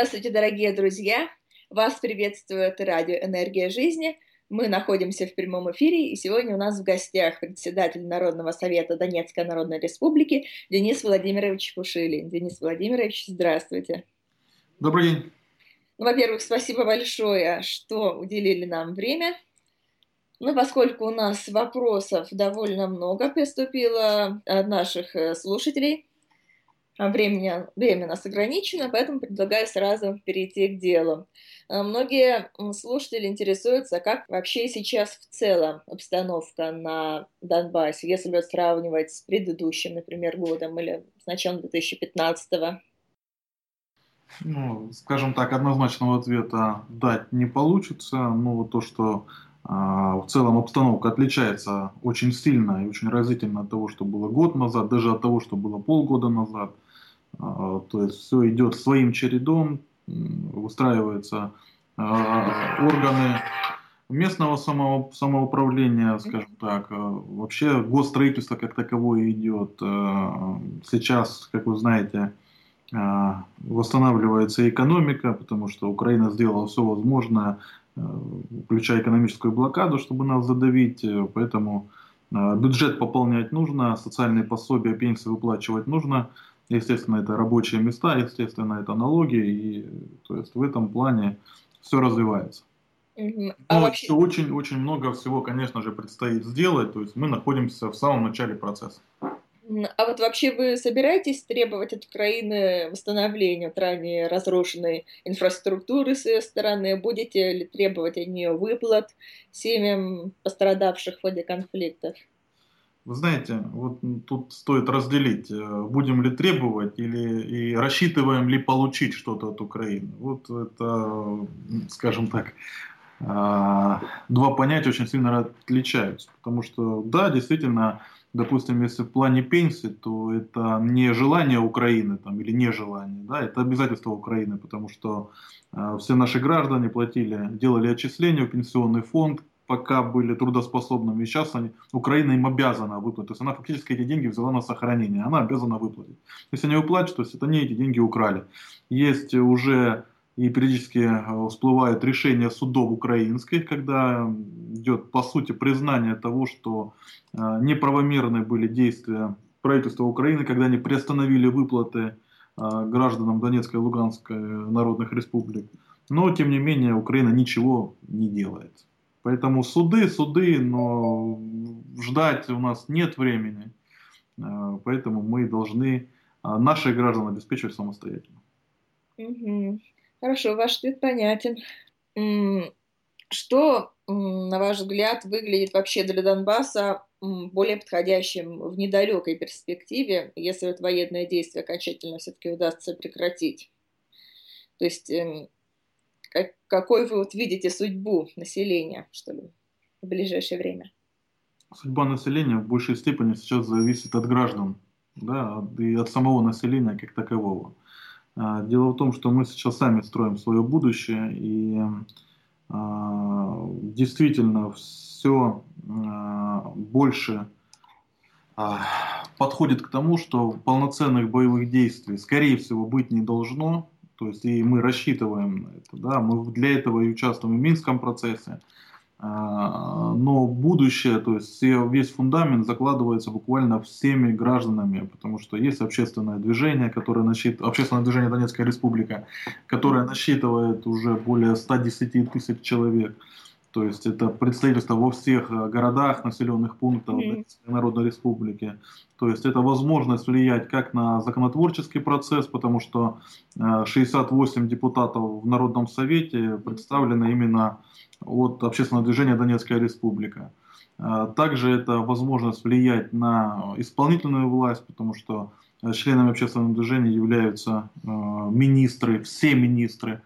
Здравствуйте, дорогие друзья! Вас приветствует радио «Энергия жизни». Мы находимся в прямом эфире, и сегодня у нас в гостях председатель Народного совета Донецкой Народной Республики Денис Владимирович Пушилин. Денис Владимирович, здравствуйте. Добрый день. Ну, во-первых, спасибо большое, что уделили нам время. Ну, поскольку у нас вопросов довольно много поступило от наших э, слушателей, времени, время нас ограничено, поэтому предлагаю сразу перейти к делу. А, многие слушатели интересуются, как вообще сейчас в целом обстановка на Донбассе, если сравнивать с предыдущим, например, годом или с началом 2015 -го. Ну, скажем так, однозначного ответа дать не получится, но вот то, что а, в целом обстановка отличается очень сильно и очень разительно от того, что было год назад, даже от того, что было полгода назад. А, то есть все идет своим чередом, выстраиваются а, органы местного само, самоуправления, скажем так. Вообще госстроительство как таковое идет. Сейчас, как вы знаете, восстанавливается экономика, потому что Украина сделала все возможное включая экономическую блокаду, чтобы нас задавить. Поэтому бюджет пополнять нужно, социальные пособия, пенсии выплачивать нужно. Естественно, это рабочие места, естественно, это налоги. И, то есть в этом плане все развивается. А Но вообще... очень-очень много всего, конечно же, предстоит сделать. То есть мы находимся в самом начале процесса. А вот вообще вы собираетесь требовать от Украины восстановления от ранее разрушенной инфраструктуры с ее стороны? Будете ли требовать от нее выплат семьям пострадавших в ходе конфликтов? Вы знаете, вот тут стоит разделить, э, будем ли требовать или и рассчитываем ли получить что-то от Украины. Вот это, скажем так, э, два понятия очень сильно отличаются. Потому что, да, действительно, допустим, если в плане пенсии, то это не желание Украины там, или нежелание, да, это обязательство Украины, потому что э, все наши граждане платили, делали отчисления в пенсионный фонд, пока были трудоспособными, сейчас они, Украина им обязана выплатить, то есть она фактически эти деньги взяла на сохранение, она обязана выплатить. Если они выплачивают, то есть это не эти деньги украли. Есть уже и периодически э, всплывают решения судов украинских, когда идет, по сути, признание того, что э, неправомерны были действия правительства Украины, когда они приостановили выплаты э, гражданам Донецкой и Луганской народных республик. Но, тем не менее, Украина ничего не делает. Поэтому суды, суды, но ждать у нас нет времени. Поэтому мы должны наших граждан обеспечивать самостоятельно. Хорошо, ваш ответ понятен. Что, на ваш взгляд, выглядит вообще для Донбасса более подходящим в недалекой перспективе, если вот военное действие окончательно все-таки удастся прекратить? То есть эм, как, какой вы вот видите судьбу населения, что ли, в ближайшее время? Судьба населения в большей степени сейчас зависит от граждан, да, и от самого населения как такового. А, дело в том, что мы сейчас сами строим свое будущее, и а, действительно все а, больше подходит к тому, что полноценных боевых действий, скорее всего, быть не должно. То есть и мы рассчитываем на это. Да? Мы для этого и участвуем в Минском процессе. А, но будущее, то есть весь фундамент закладывается буквально всеми гражданами, потому что есть общественное движение, которое насчитывает, общественное движение Донецкая Республика, которое насчитывает уже более 110 тысяч человек. То есть это представительство во всех э, городах, населенных пунктах mm-hmm. Народной Республики. То есть это возможность влиять как на законотворческий процесс, потому что 68 э, депутатов в Народном Совете представлены именно от общественного движения Донецкая Республика. Э, также это возможность влиять на исполнительную власть, потому что членами общественного движения являются министры, все министры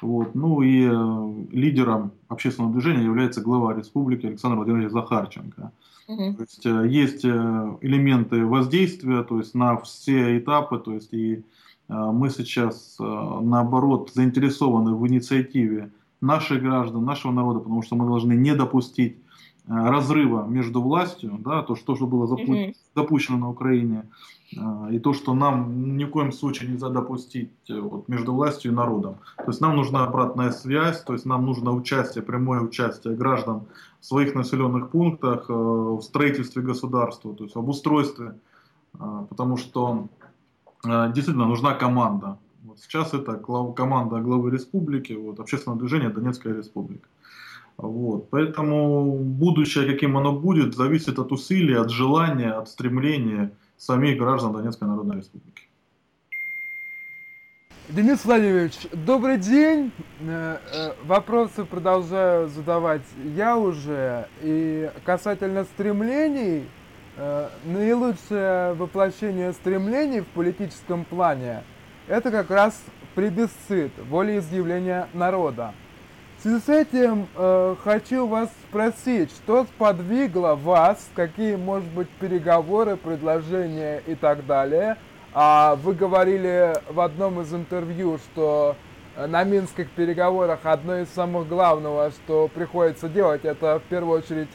вот. Ну и э, лидером общественного движения является глава республики Александр Владимирович Захарченко. Угу. То есть э, есть э, элементы воздействия, то есть на все этапы, то есть и мы сейчас наоборот заинтересованы в инициативе наших граждан, нашего народа, потому что мы должны не допустить разрыва между властью, да, то, что, что было запу- mm-hmm. запущено на Украине, и то, что нам ни в коем случае нельзя допустить вот, между властью и народом. То есть нам нужна обратная связь, то есть нам нужно участие, прямое участие граждан в своих населенных пунктах, в строительстве государства, то есть в обустройстве, потому что действительно нужна команда. Вот сейчас это команда главы республики, вот, общественное движение Донецкая республика. Вот. Поэтому будущее, каким оно будет, зависит от усилий, от желания, от стремления самих граждан Донецкой Народной Республики. Денис Владимирович, добрый день. Э, э, вопросы продолжаю задавать я уже. И касательно стремлений, э, наилучшее воплощение стремлений в политическом плане – это как раз плебисцит, волеизъявление народа. Связи с этим э, хочу вас спросить, что сподвигло вас, какие, может быть, переговоры, предложения и так далее. А вы говорили в одном из интервью, что на минских переговорах одно из самых главного, что приходится делать, это в первую очередь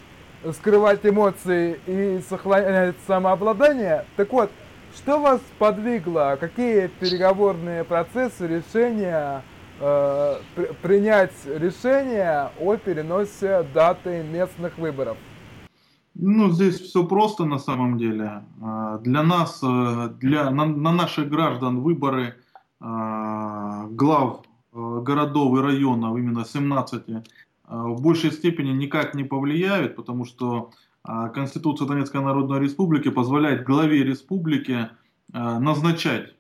скрывать эмоции и сохранять самообладание. Так вот, что вас подвигло? Какие переговорные процессы, решения э, при, принять решение о переносе даты местных выборов? Ну, здесь все просто на самом деле. А, для нас, э, для, на, на наших граждан выборы а, глав э, городов и районов, именно 17, э, в большей степени никак не повлияют, потому что Конституция Донецкой Народной Республики позволяет главе республики назначать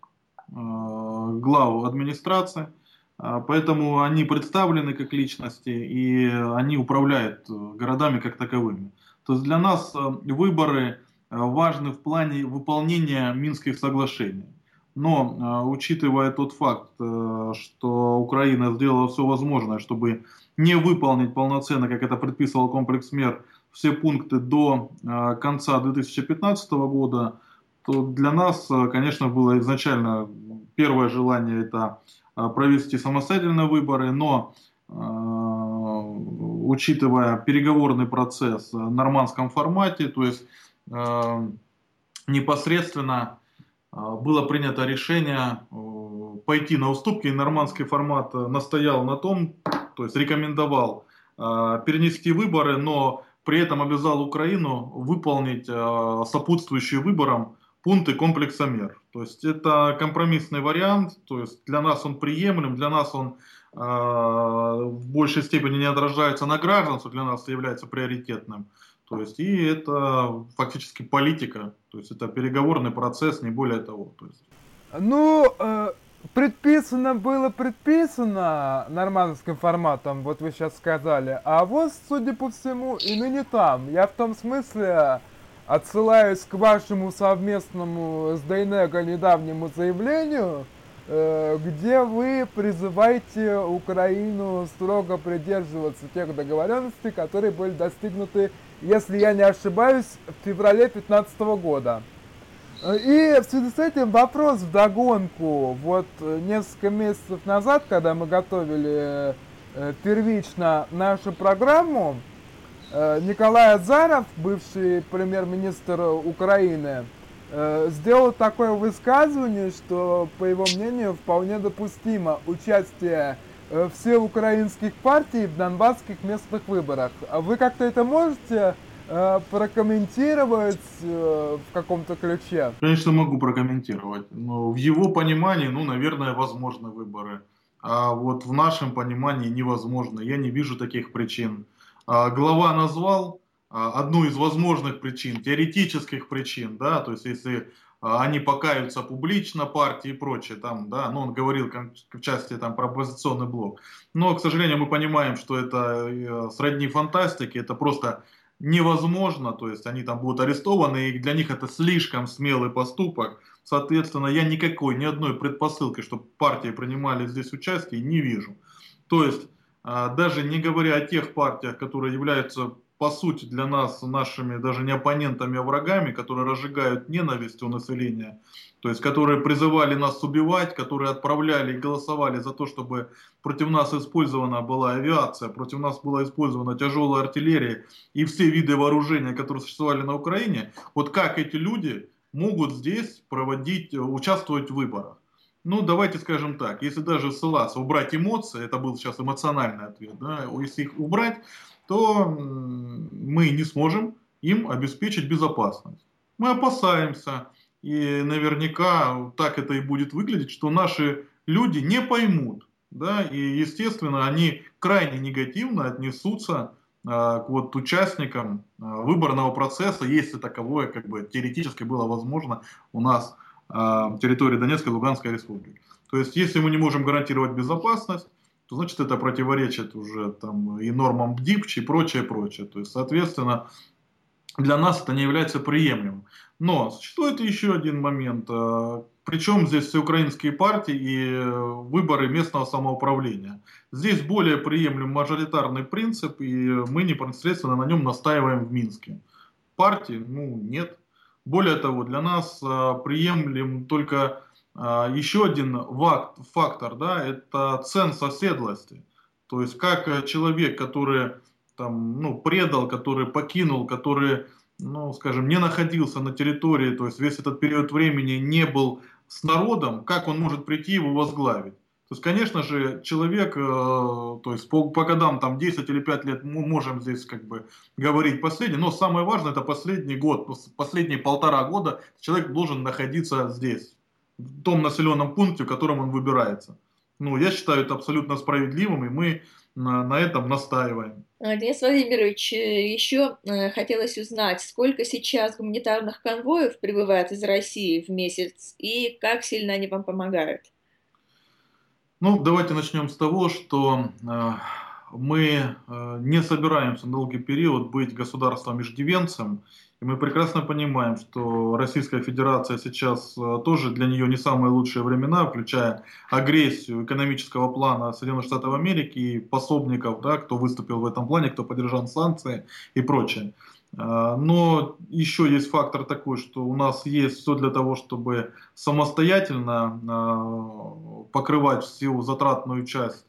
главу администрации, поэтому они представлены как личности и они управляют городами как таковыми. То есть для нас выборы важны в плане выполнения Минских соглашений. Но учитывая тот факт, что Украина сделала все возможное, чтобы не выполнить полноценно, как это предписывал комплекс мер, все пункты до э, конца 2015 года, то для нас, э, конечно, было изначально первое желание это э, провести самостоятельные выборы, но учитывая переговорный процесс в нормандском формате, то есть непосредственно было принято решение пойти на уступки, и нормандский формат настоял на том, то есть рекомендовал перенести выборы, но при этом обязал Украину выполнить э, сопутствующие выборам пункты комплекса мер. То есть это компромиссный вариант, то есть для нас он приемлем, для нас он э, в большей степени не отражается на граждан, что для нас является приоритетным. То есть и это фактически политика, то есть это переговорный процесс, не более того. То есть. Ну, э, предписано было предписано нормандским форматом, вот вы сейчас сказали, а вот, судя по всему, и ныне там. Я в том смысле отсылаюсь к вашему совместному с Дейнего недавнему заявлению, э, где вы призываете Украину строго придерживаться тех договоренностей, которые были достигнуты, если я не ошибаюсь, в феврале 2015 года. И в связи с этим вопрос в догонку. Вот несколько месяцев назад, когда мы готовили э, первично нашу программу, Николай Азаров, бывший премьер-министр Украины, сделал такое высказывание, что, по его мнению, вполне допустимо участие всех украинских партий в донбасских местных выборах. А вы как-то это можете Э, прокомментировать э, в каком-то ключе? Конечно, могу прокомментировать. Но в его понимании, ну, наверное, возможны выборы. А вот в нашем понимании невозможно. Я не вижу таких причин. А, глава назвал а, одну из возможных причин, теоретических причин, да, то есть если а, они покаются публично, партии и прочее, там, да, ну, он говорил в части там про оппозиционный блок. Но, к сожалению, мы понимаем, что это э, сродни фантастике, это просто невозможно, то есть они там будут арестованы, и для них это слишком смелый поступок. Соответственно, я никакой, ни одной предпосылки, чтобы партии принимали здесь участие, не вижу. То есть, даже не говоря о тех партиях, которые являются по сути, для нас, нашими даже не оппонентами, а врагами, которые разжигают ненависть у населения, то есть которые призывали нас убивать, которые отправляли и голосовали за то, чтобы против нас использована была авиация, против нас была использована тяжелая артиллерия и все виды вооружения, которые существовали на Украине, вот как эти люди могут здесь проводить, участвовать в выборах? Ну, давайте скажем так, если даже ссылаться, убрать эмоции, это был сейчас эмоциональный ответ, да, если их убрать, то мы не сможем им обеспечить безопасность. Мы опасаемся, и наверняка так это и будет выглядеть, что наши люди не поймут, да, и естественно они крайне негативно отнесутся а, к вот участникам а, выборного процесса, если таковое как бы теоретически было возможно у нас территории Донецкой и Луганской республики. То есть, если мы не можем гарантировать безопасность, то значит это противоречит уже там и нормам БДИПЧ и прочее, прочее. То есть, соответственно, для нас это не является приемлемым. Но существует еще один момент. А, Причем здесь все украинские партии и выборы местного самоуправления. Здесь более приемлем мажоритарный принцип, и мы непосредственно на нем настаиваем в Минске. Партии, ну, нет. Более того, для нас а, приемлем только а, еще один фактор, да, это ценз оседлости. То есть как человек, который там, ну, предал, который покинул, который, ну, скажем, не находился на территории, то есть весь этот период времени не был с народом, как он может прийти его возглавить. То есть, конечно же, человек, э, то есть по, по годам там 10 или 5 лет мы можем здесь как бы говорить последний, но самое важное это последний год, последние полтора года человек должен находиться здесь, в том населенном пункте, в котором он выбирается. Ну, я считаю это абсолютно справедливым, и мы на, на этом настаиваем. Денис Владимирович, э, еще э, хотелось узнать, сколько сейчас гуманитарных конвоев прибывает из России в месяц, и как сильно они вам помогают? Ну, давайте начнем с того, что э, мы э, не собираемся на долгий период быть государством-иждивенцем, и мы прекрасно понимаем, что Российская Федерация сейчас э, тоже для нее не самые лучшие времена, включая агрессию экономического плана Соединенных Штатов Америки и пособников, да, кто выступил в этом плане, кто поддержал санкции и прочее. Э, но еще есть фактор такой, что у нас есть все для того, чтобы самостоятельно покрывать всю затратную часть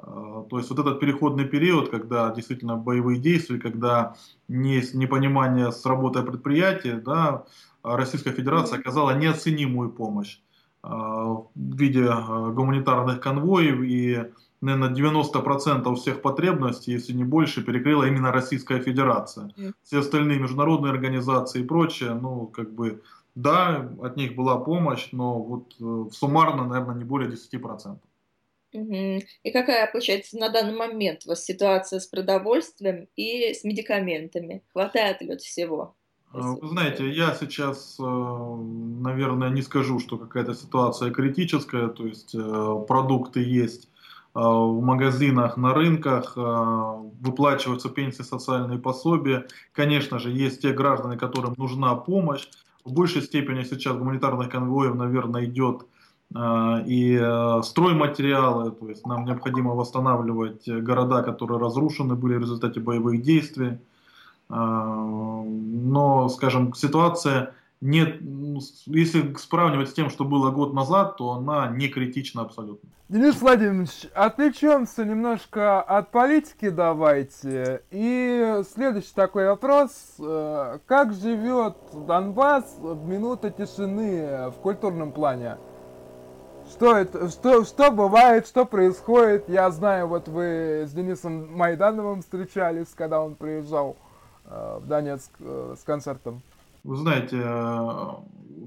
а, то есть вот этот переходный период, когда действительно боевые действия, когда есть непонимание с работой предприятия, да, Российская Федерация оказала неоценимую помощь а, в виде а, гуманитарных конвоев и, наверное, 90% всех потребностей, если не больше, перекрыла именно Российская Федерация. Все остальные международные организации и прочее, ну, как бы, да, от них была помощь, но вот э, суммарно, наверное, не более 10%. Угу. И какая, получается, на данный момент у вас ситуация с продовольствием и с медикаментами? Хватает ли от всего? А, вы знаете, я сейчас, э, наверное, не скажу, что какая-то ситуация критическая, то есть э, продукты есть э, в магазинах, на рынках, выплачиваются пенсии, социальные пособия. Конечно же, есть те граждане, которым нужна помощь. В большей степени сейчас гуманитарных конвоев, наверное, идет а, и э, стройматериалы, то есть нам необходимо восстанавливать города, которые разрушены были в результате боевых действий. Но, скажем, ситуация нет, если сравнивать с тем, что было год назад, то она не критична абсолютно. Денис Владимирович, отвлечемся немножко от политики давайте. И следующий такой вопрос. Э, как живет Донбасс в минуты тишины в культурном плане? Что это, что, что бывает, что происходит? Я знаю, вот вы с Денисом Майдановым встречались, когда он приезжал э, в Донецк э, с концертом. Вы знаете, э,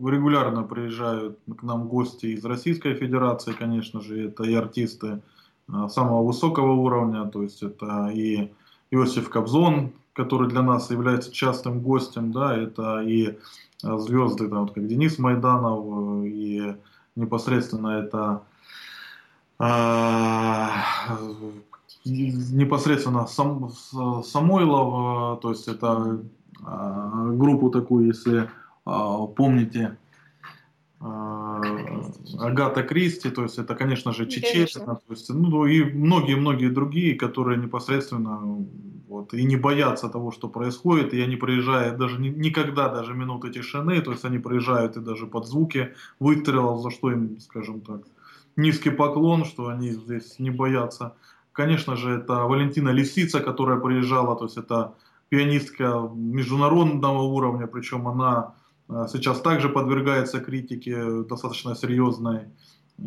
регулярно приезжают к нам гости из Российской Федерации, конечно же, это и артисты э, самого высокого уровня, то есть это и Иосиф Кобзон, который для нас является частым гостем, да, это и э, звезды, да, вот как Денис Майданов, и непосредственно это непосредственно сам, Самойлов, то есть это группу такую, если э, помните, Агата Кристи, то есть это, конечно же, Чечетина, то есть, ну и многие-многие другие, которые непосредственно Вот, и не боятся того, что происходит, и они проезжают даже никогда даже минуты тишины, то есть они проезжают и даже под звуки выстрелов, за что им, скажем так, низкий поклон, что они здесь не боятся. Конечно же, это Валентина Лисица, которая приезжала, то есть это пианистка международного уровня, причем она а, сейчас также подвергается критике достаточно серьезной.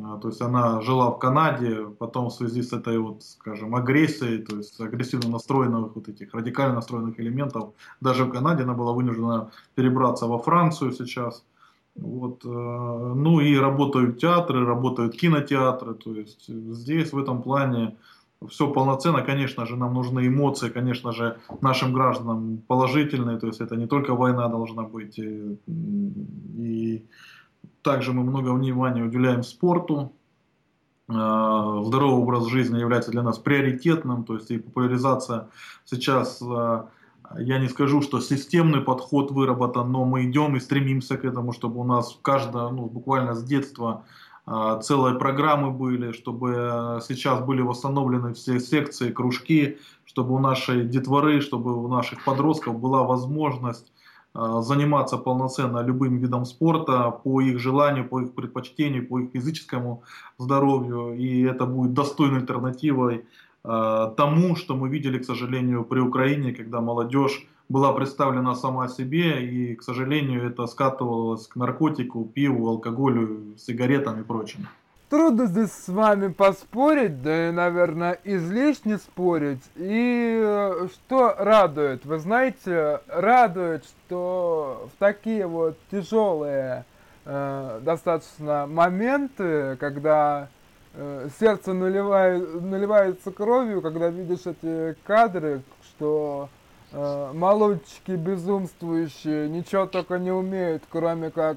А, то есть она жила в Канаде, потом в связи с этой вот, скажем, агрессией, то есть агрессивно настроенных вот этих радикально настроенных элементов, даже в Канаде она была вынуждена перебраться во Францию сейчас. Вот, э, ну и работают театры, работают кинотеатры, то есть здесь в этом плане все полноценно, конечно же, нам нужны эмоции, конечно же, нашим гражданам положительные, то есть это не только война должна быть, и, и также мы много внимания уделяем спорту, а, здоровый образ жизни является для нас приоритетным, то есть и популяризация сейчас, а, я не скажу, что системный подход выработан, но мы идем и стремимся к этому, чтобы у нас каждое, ну, буквально с детства целые программы были, чтобы а, сейчас были восстановлены все секции, кружки, чтобы у нашей детворы, чтобы у наших подростков была возможность а, заниматься полноценно любым видом спорта по их желанию, по их предпочтению, по их физическому здоровью. И это будет достойной альтернативой тому, что мы видели, к сожалению, при Украине, когда молодежь была представлена сама себе, и, к сожалению, это скатывалось к наркотику, пиву, алкоголю, сигаретам и прочему. Трудно здесь с вами поспорить, да и, наверное, излишне спорить. И э, что радует? Вы знаете, радует, что в такие вот тяжелые э, достаточно моменты, когда э, сердце наливает, наливается кровью, когда видишь эти кадры, что э, молодчики безумствующие ничего только не умеют, кроме как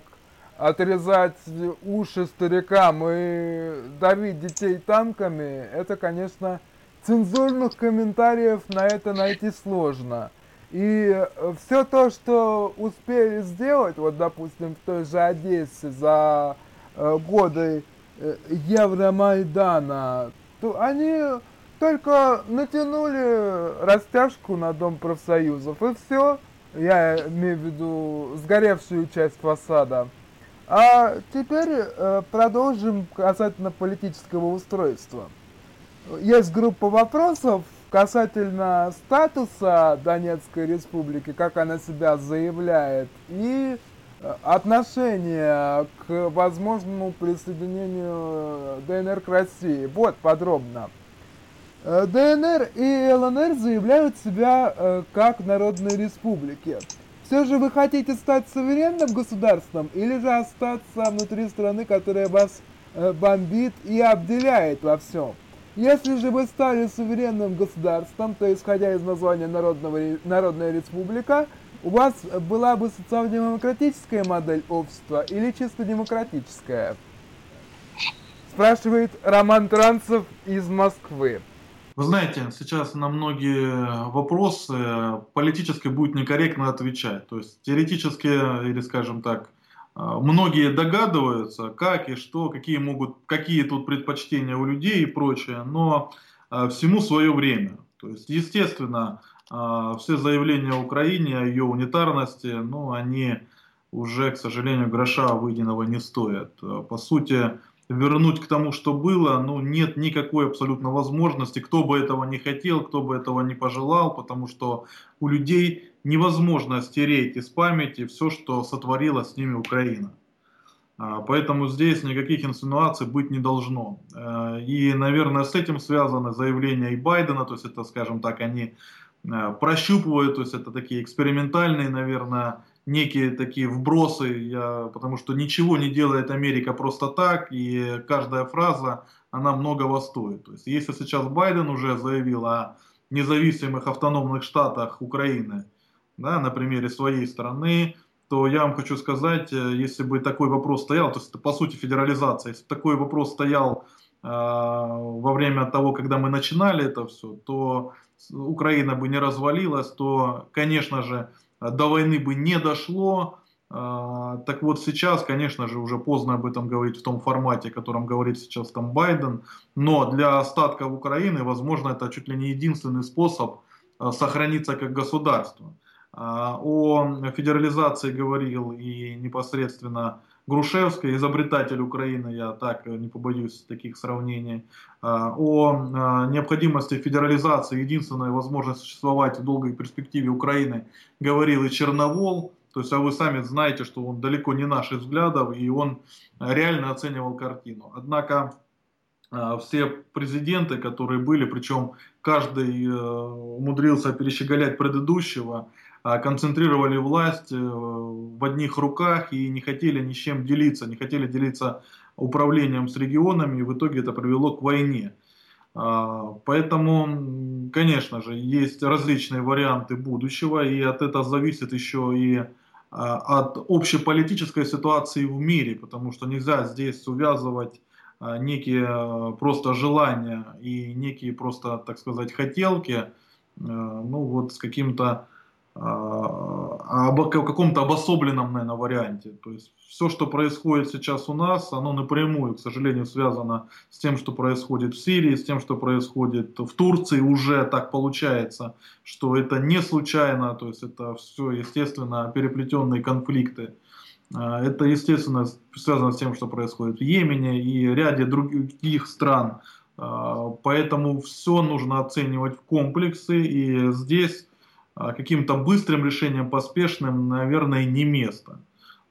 отрезать уши старикам и давить детей танками, это, конечно, цензурных комментариев на это найти сложно. И все то, что успели сделать, вот, допустим, в той же Одессе за э, годы э, Евромайдана, то они только натянули растяжку на Дом профсоюзов, и все. Я имею в виду сгоревшую часть фасада. А теперь э, продолжим касательно политического устройства. Есть группа вопросов касательно статуса Донецкой республики, как она себя заявляет, и э, отношения к возможному присоединению ДНР к России. Вот подробно. Э, ДНР и ЛНР заявляют себя э, как народные республики. Все же вы хотите стать суверенным государством или же остаться внутри страны, которая вас бомбит и обделяет во всем? Если же вы стали суверенным государством, то исходя из названия Народного, Народная Республика, у вас была бы социал-демократическая модель общества или чисто демократическая? Спрашивает Роман Транцев из Москвы. Вы знаете, сейчас на многие вопросы политически будет некорректно отвечать. То есть теоретически, или скажем так, а, многие догадываются, как и что, какие могут, какие тут предпочтения у людей и прочее, но а, всему свое время. То есть, естественно, все заявления Украине, о ее унитарности, ну, они уже, к сожалению, гроша выеденного не стоят. По сути, вернуть к тому, что было, ну, нет никакой абсолютно возможности, кто бы этого не хотел, кто бы этого не пожелал, потому что у людей невозможно стереть из памяти все, что сотворила с ними Украина. А, поэтому здесь никаких инсинуаций быть не должно. А, и, наверное, с этим связаны заявления и Байдена, то есть это, скажем так, они а, прощупывают, то есть это такие экспериментальные, наверное, некие такие вбросы, я, потому что ничего не делает Америка просто так, и каждая фраза, она многого стоит. То есть, если сейчас Байден уже заявил о независимых автономных штатах Украины, да, на примере своей страны, то я вам хочу сказать, э, если бы такой вопрос стоял, то есть это по сути федерализация, если бы такой вопрос стоял э, во время того, когда мы начинали это все, то Украина бы не развалилась, то, конечно же, до войны бы не дошло. Э, так вот сейчас, конечно же, уже поздно об этом говорить в том формате, о котором говорит сейчас там Байден. Но для остатков Украины, возможно, это чуть ли не единственный способ сохраниться как государство. О федерализации говорил и непосредственно Грушевский, изобретатель Украины, я так не побоюсь таких сравнений, о необходимости федерализации, единственной возможности существовать в долгой перспективе Украины, говорил и Черновол, то есть, а вы сами знаете, что он далеко не наших взглядов, и он реально оценивал картину. Однако а, все президенты, которые были, причем каждый э, умудрился перещеголять предыдущего, а, концентрировали власть э, в одних руках и не хотели ни с чем делиться, не хотели делиться управлением с регионами, и в итоге это привело к войне. А, поэтому, конечно же, есть различные варианты будущего, и от этого зависит еще и а, от общеполитической ситуации в мире, потому что нельзя здесь увязывать а, некие а, просто желания и некие просто, так сказать, хотелки, ну вот с каким-то о каком-то обособленном, наверное, варианте. То есть все, что происходит сейчас у нас, оно напрямую, к сожалению, связано с тем, что происходит в Сирии, с тем, что происходит в Турции. Уже так получается, что это не случайно, то есть это все, естественно, переплетенные конфликты. А, это, естественно, связано с тем, что происходит в Йемене и ряде других стран. А, поэтому все нужно оценивать в комплексе. И здесь а, каким-то быстрым решением, поспешным, наверное, не место.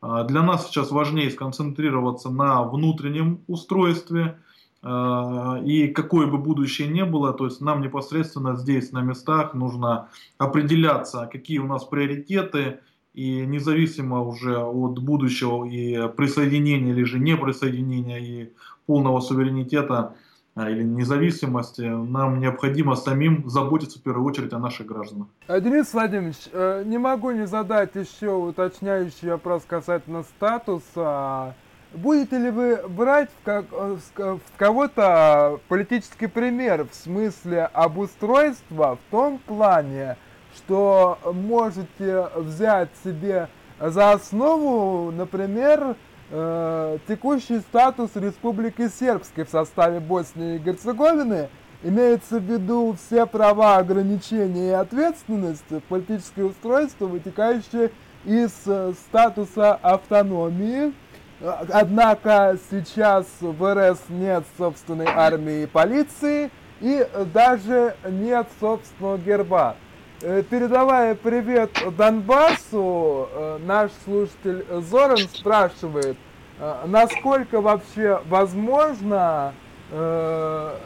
А, для нас сейчас важнее сконцентрироваться на внутреннем устройстве, а, и какое бы будущее ни было, то есть нам непосредственно здесь, на местах, нужно определяться, какие у нас приоритеты, и независимо уже от будущего и присоединения или же не присоединения и полного суверенитета, а, или независимости, нам необходимо самим заботиться в первую очередь о наших гражданах. Э, Денис Владимирович, э, не могу не задать еще уточняющий вопрос касательно статуса. Будете ли вы брать в, как, э, в кого-то политический пример в смысле обустройства в том плане, что можете взять себе за основу, например, э, текущий статус Республики Сербской в составе Боснии и Герцеговины, имеется в виду все права, ограничения и ответственность, политическое устройство, вытекающее из э, статуса автономии. Однако сейчас в РС нет собственной армии и полиции, и даже нет собственного герба. Э, передавая привет Донбассу, э, наш слушатель Зоран спрашивает, э, насколько вообще возможно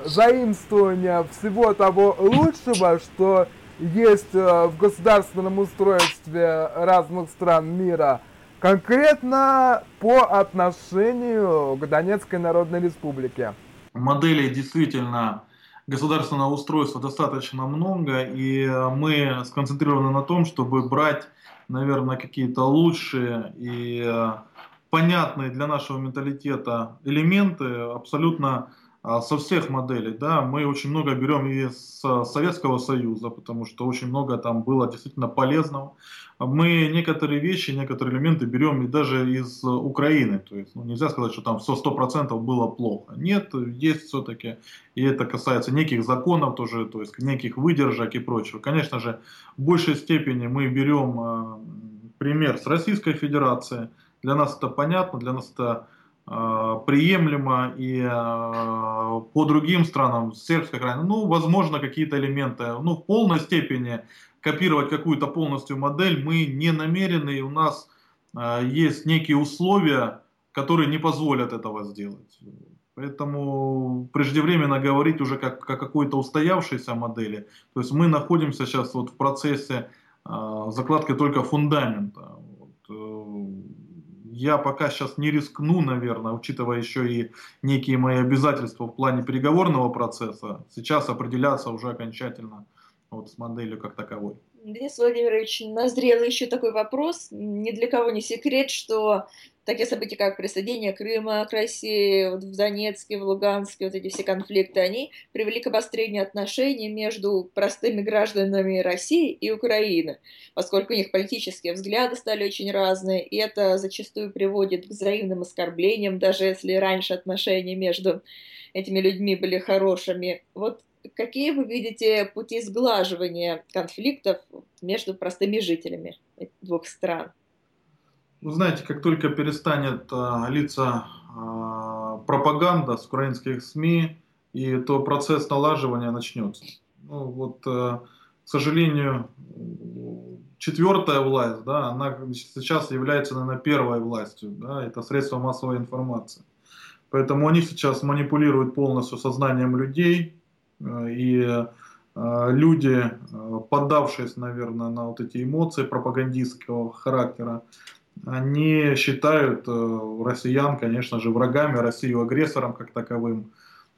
заимствование всего того лучшего, что есть в государственном устройстве разных стран мира, конкретно по отношению к Донецкой Народной Республике. Модели действительно государственного устройства достаточно много, и мы сконцентрированы на том, чтобы брать, наверное, какие-то лучшие и э, понятные для нашего менталитета элементы абсолютно а, со всех моделей, да, мы очень много берем из Советского Союза, потому что очень много там было действительно полезного. Мы некоторые вещи, некоторые элементы берем и даже из Украины, то есть ну, нельзя сказать, что там все сто процентов было плохо. Нет, есть все-таки, и это касается неких законов тоже, то есть неких выдержек и прочего. Конечно же, в большей степени мы берем э, пример с Российской Федерации, для нас это понятно, для нас это Э, приемлемо и э, по другим странам, сербской крайне, ну, возможно, какие-то элементы, ну, в полной степени копировать какую-то полностью модель мы не намерены, и у нас э, есть некие условия, которые не позволят этого сделать. Поэтому преждевременно говорить уже как о какой-то устоявшейся модели. То есть мы находимся сейчас вот в процессе закладки только фундамента. Вот, я пока сейчас не рискну, наверное, учитывая еще и некие мои обязательства в плане переговорного процесса, сейчас определяться уже окончательно вот с моделью как таковой. Денис Владимирович, назрел еще такой вопрос. Ни для кого не секрет, что такие события, как присоединение Крыма к России, вот в Донецке, в Луганске, вот эти все конфликты, они привели к обострению отношений между простыми гражданами России и Украины, поскольку у них политические взгляды стали очень разные, и это зачастую приводит к взаимным оскорблениям, даже если раньше отношения между этими людьми были хорошими. Вот какие вы видите пути сглаживания конфликтов между простыми жителями двух стран? Вы знаете, как только перестанет а, литься а, пропаганда с украинских СМИ, и то процесс налаживания начнется. Ну, вот, а, к сожалению, четвертая власть, да, она сейчас является, наверное, первой властью, да, это средство массовой информации. Поэтому они сейчас манипулируют полностью сознанием людей, э, и э, люди, э, поддавшись, наверное, на вот эти эмоции пропагандистского характера, они считают россиян, конечно же, врагами, Россию агрессором как таковым.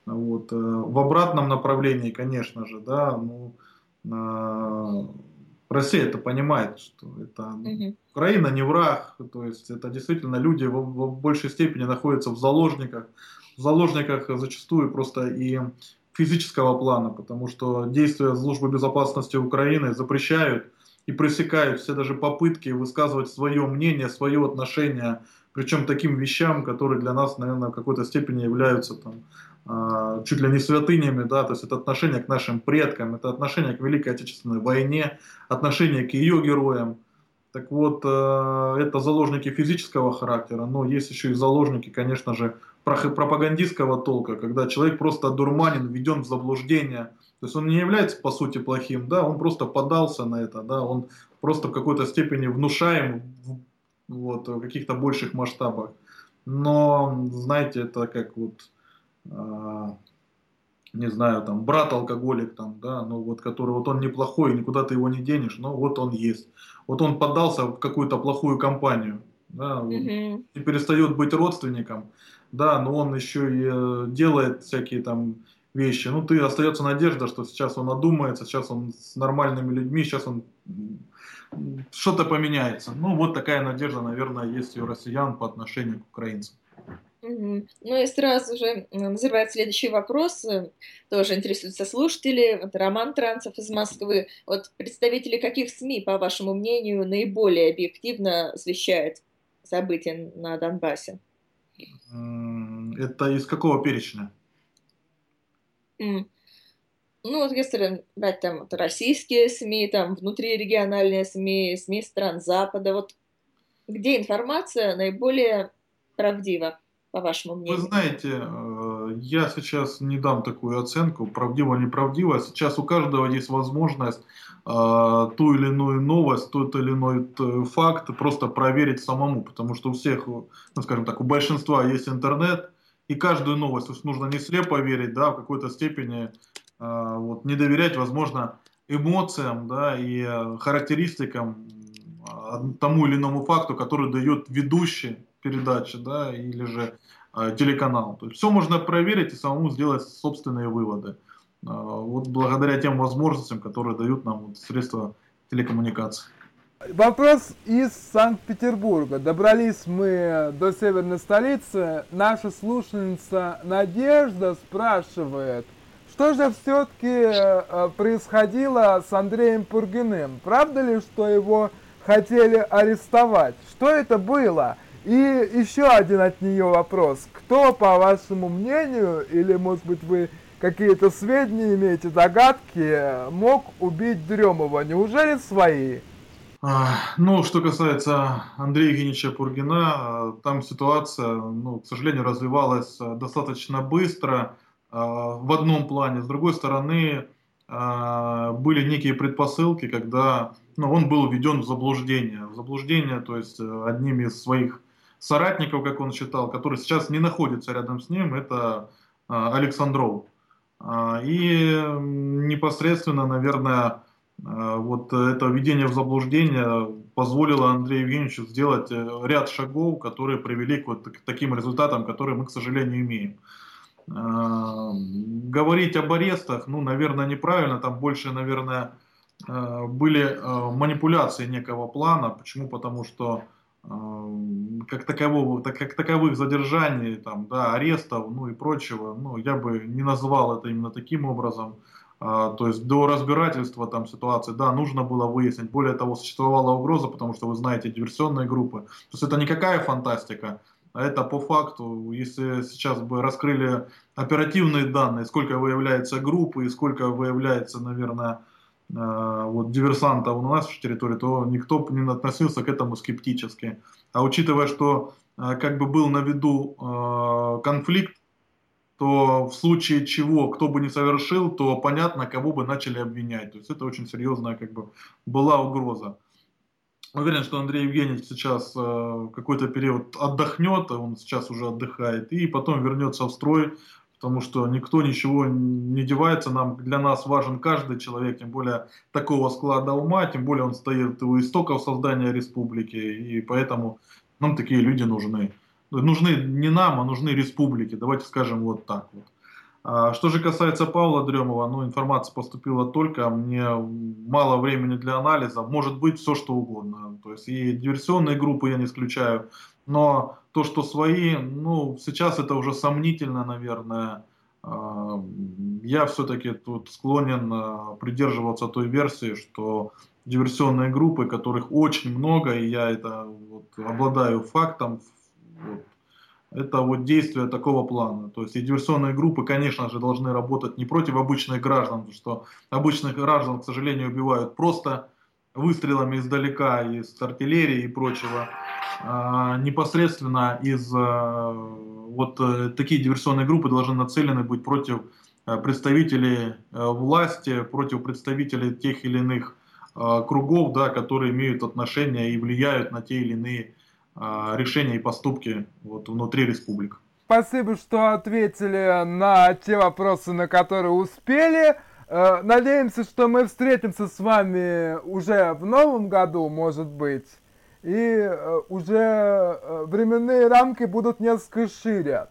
Вот. В обратном направлении, конечно же, да, ну, Россия это понимает, что это угу. Украина не враг, то есть это действительно люди в, в большей степени находятся в заложниках, в заложниках зачастую просто и физического плана, потому что действия службы безопасности Украины запрещают и пресекают все даже попытки высказывать свое мнение, свое отношение, причем таким вещам, которые для нас, наверное, в какой-то степени являются там, а, чуть ли не святынями, да, то есть это отношение к нашим предкам, это отношение к Великой Отечественной войне, отношение к ее героям. Так вот, э, это заложники физического характера, но есть еще и заложники, конечно же, пропагандистского толка, когда человек просто одурманен, введен в заблуждение. То есть он не является по сути плохим, да, он просто подался на это, да, он просто в какой-то степени внушаем вот, в каких-то больших масштабах. Но, знаете, это как вот а, не знаю, там, брат алкоголик, там, да, ну вот, который, вот он неплохой, никуда ты его не денешь, но вот он есть. Вот он поддался в какую-то плохую компанию, да, вот, mm-hmm. и перестает быть родственником, да, но он еще и э, делает всякие там вещи. Ну, ты остается надежда, что сейчас он одумается, сейчас он с нормальными людьми, сейчас он что-то поменяется. Ну, вот такая надежда, наверное, есть у россиян по отношению к украинцам. Угу. Ну и сразу же назревает следующий вопрос, э, тоже интересуются слушатели. Вот Роман Транцев из Москвы. Вот представители каких СМИ, по вашему мнению, наиболее объективно освещают события на Донбассе? Это из какого перечня? Mm. Ну, вот если брать там вот, российские СМИ, там внутрирегиональные СМИ, СМИ стран Запада, вот где информация наиболее правдива? По вашему мнению? Вы знаете, э, я сейчас не дам такую оценку, правдиво неправдиво. Сейчас у каждого есть возможность э, ту или иную новость, тот или иной э, факт просто проверить самому, потому что у всех, ну, скажем так, у большинства есть интернет, и каждую новость нужно не слепо верить, да, в какой-то степени вот, не доверять, возможно, эмоциям, да, и характеристикам тому или иному факту, который дает ведущий передачи, да, или же э, телеканал. То есть все можно проверить и самому сделать собственные выводы. Э, вот благодаря тем возможностям, которые дают нам вот, средства телекоммуникации. Вопрос из Санкт-Петербурга. Добрались мы до северной столицы. Наша слушательница Надежда спрашивает, что же все-таки э, происходило с Андреем Пургиным? Правда ли, что его хотели арестовать? Что это было? И еще один от нее вопрос. Кто, по вашему мнению, или, может быть, вы какие-то сведения имеете, догадки, мог убить Дремова? Неужели свои? А, ну, что касается Андрея Евгеньевича Пургина, там ситуация, ну, к сожалению, развивалась достаточно быстро а, в одном плане. С другой стороны, а, были некие предпосылки, когда ну, он был введен в заблуждение. В заблуждение, то есть одним из своих соратников, как он считал, который сейчас не находится рядом с ним, это а, Александров. А, и непосредственно, наверное, а, вот это введение в заблуждение позволило Андрею Евгеньевичу сделать э, ряд шагов, которые привели к вот таким результатам, которые мы, к сожалению, имеем. Говорить об арестах, ну, наверное, неправильно, там больше, наверное, были манипуляции некого плана. Почему? Потому что как такового, так, как таковых задержаний, там, да, арестов, ну и прочего, ну, я бы не называл это именно таким образом. А, то есть до разбирательства там ситуации, да, нужно было выяснить. Более того, существовала угроза, потому что вы знаете диверсионные группы. То есть это никакая фантастика. А это по факту, если сейчас бы раскрыли оперативные данные, сколько выявляется группы и сколько выявляется, наверное, вот диверсантов на нашей территории, то никто не относился к этому скептически. А учитывая, что э, как бы был на виду э, конфликт, то в случае чего, кто бы не совершил, то понятно, кого бы начали обвинять. То есть это очень серьезная как бы была угроза. Уверен, что Андрей Евгеньевич сейчас какой-то период отдохнет, а он сейчас уже отдыхает, и потом вернется в строй, потому что никто ничего не девается. Нам, для нас важен каждый человек, тем более такого склада ума, тем более он стоит у истоков создания республики, и поэтому нам такие люди нужны. Нужны не нам, а нужны республике, давайте скажем вот так вот. А, что же касается Павла Дремова, ну, информация поступила только, мне мало времени для анализа, может быть все что угодно. То есть и диверсионные группы я не исключаю, но то, что свои, ну, сейчас это уже сомнительно, наверное. А, я все-таки тут склонен а, придерживаться той версии, что диверсионные группы, которых очень много, и я это вот, обладаю фактом, вот, это вот действия такого плана. То есть и диверсионные группы, конечно же, должны работать не против обычных граждан, потому что обычных граждан, к сожалению, убивают просто выстрелами издалека, из артиллерии и прочего. А непосредственно из а, вот э, такие диверсионные группы должны нацелены быть против э, представителей э, власти, против представителей тех или иных кругов, да, которые имеют отношение и влияют на те или иные а, решения и поступки вот, внутри республик. Спасибо, что ответили на те вопросы, на которые успели. Э, надеемся, что мы встретимся с вами уже в новом году, может быть. И э, уже э, временные рамки будут несколько шире.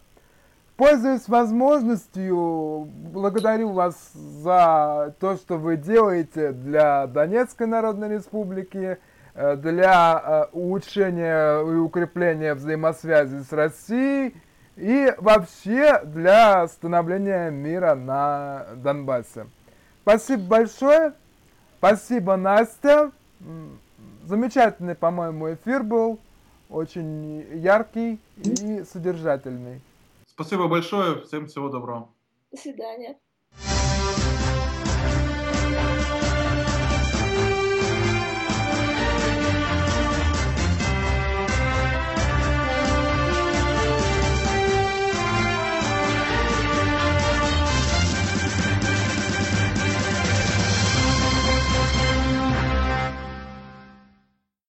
Пользуясь возможностью, благодарю вас за то, что вы делаете для Донецкой Народной Республики для улучшения и укрепления взаимосвязи с Россией и вообще для становления мира на Донбассе. Спасибо большое. Спасибо, Настя. Замечательный, по-моему, эфир был. Очень яркий и содержательный. Спасибо большое. Всем всего доброго. До свидания.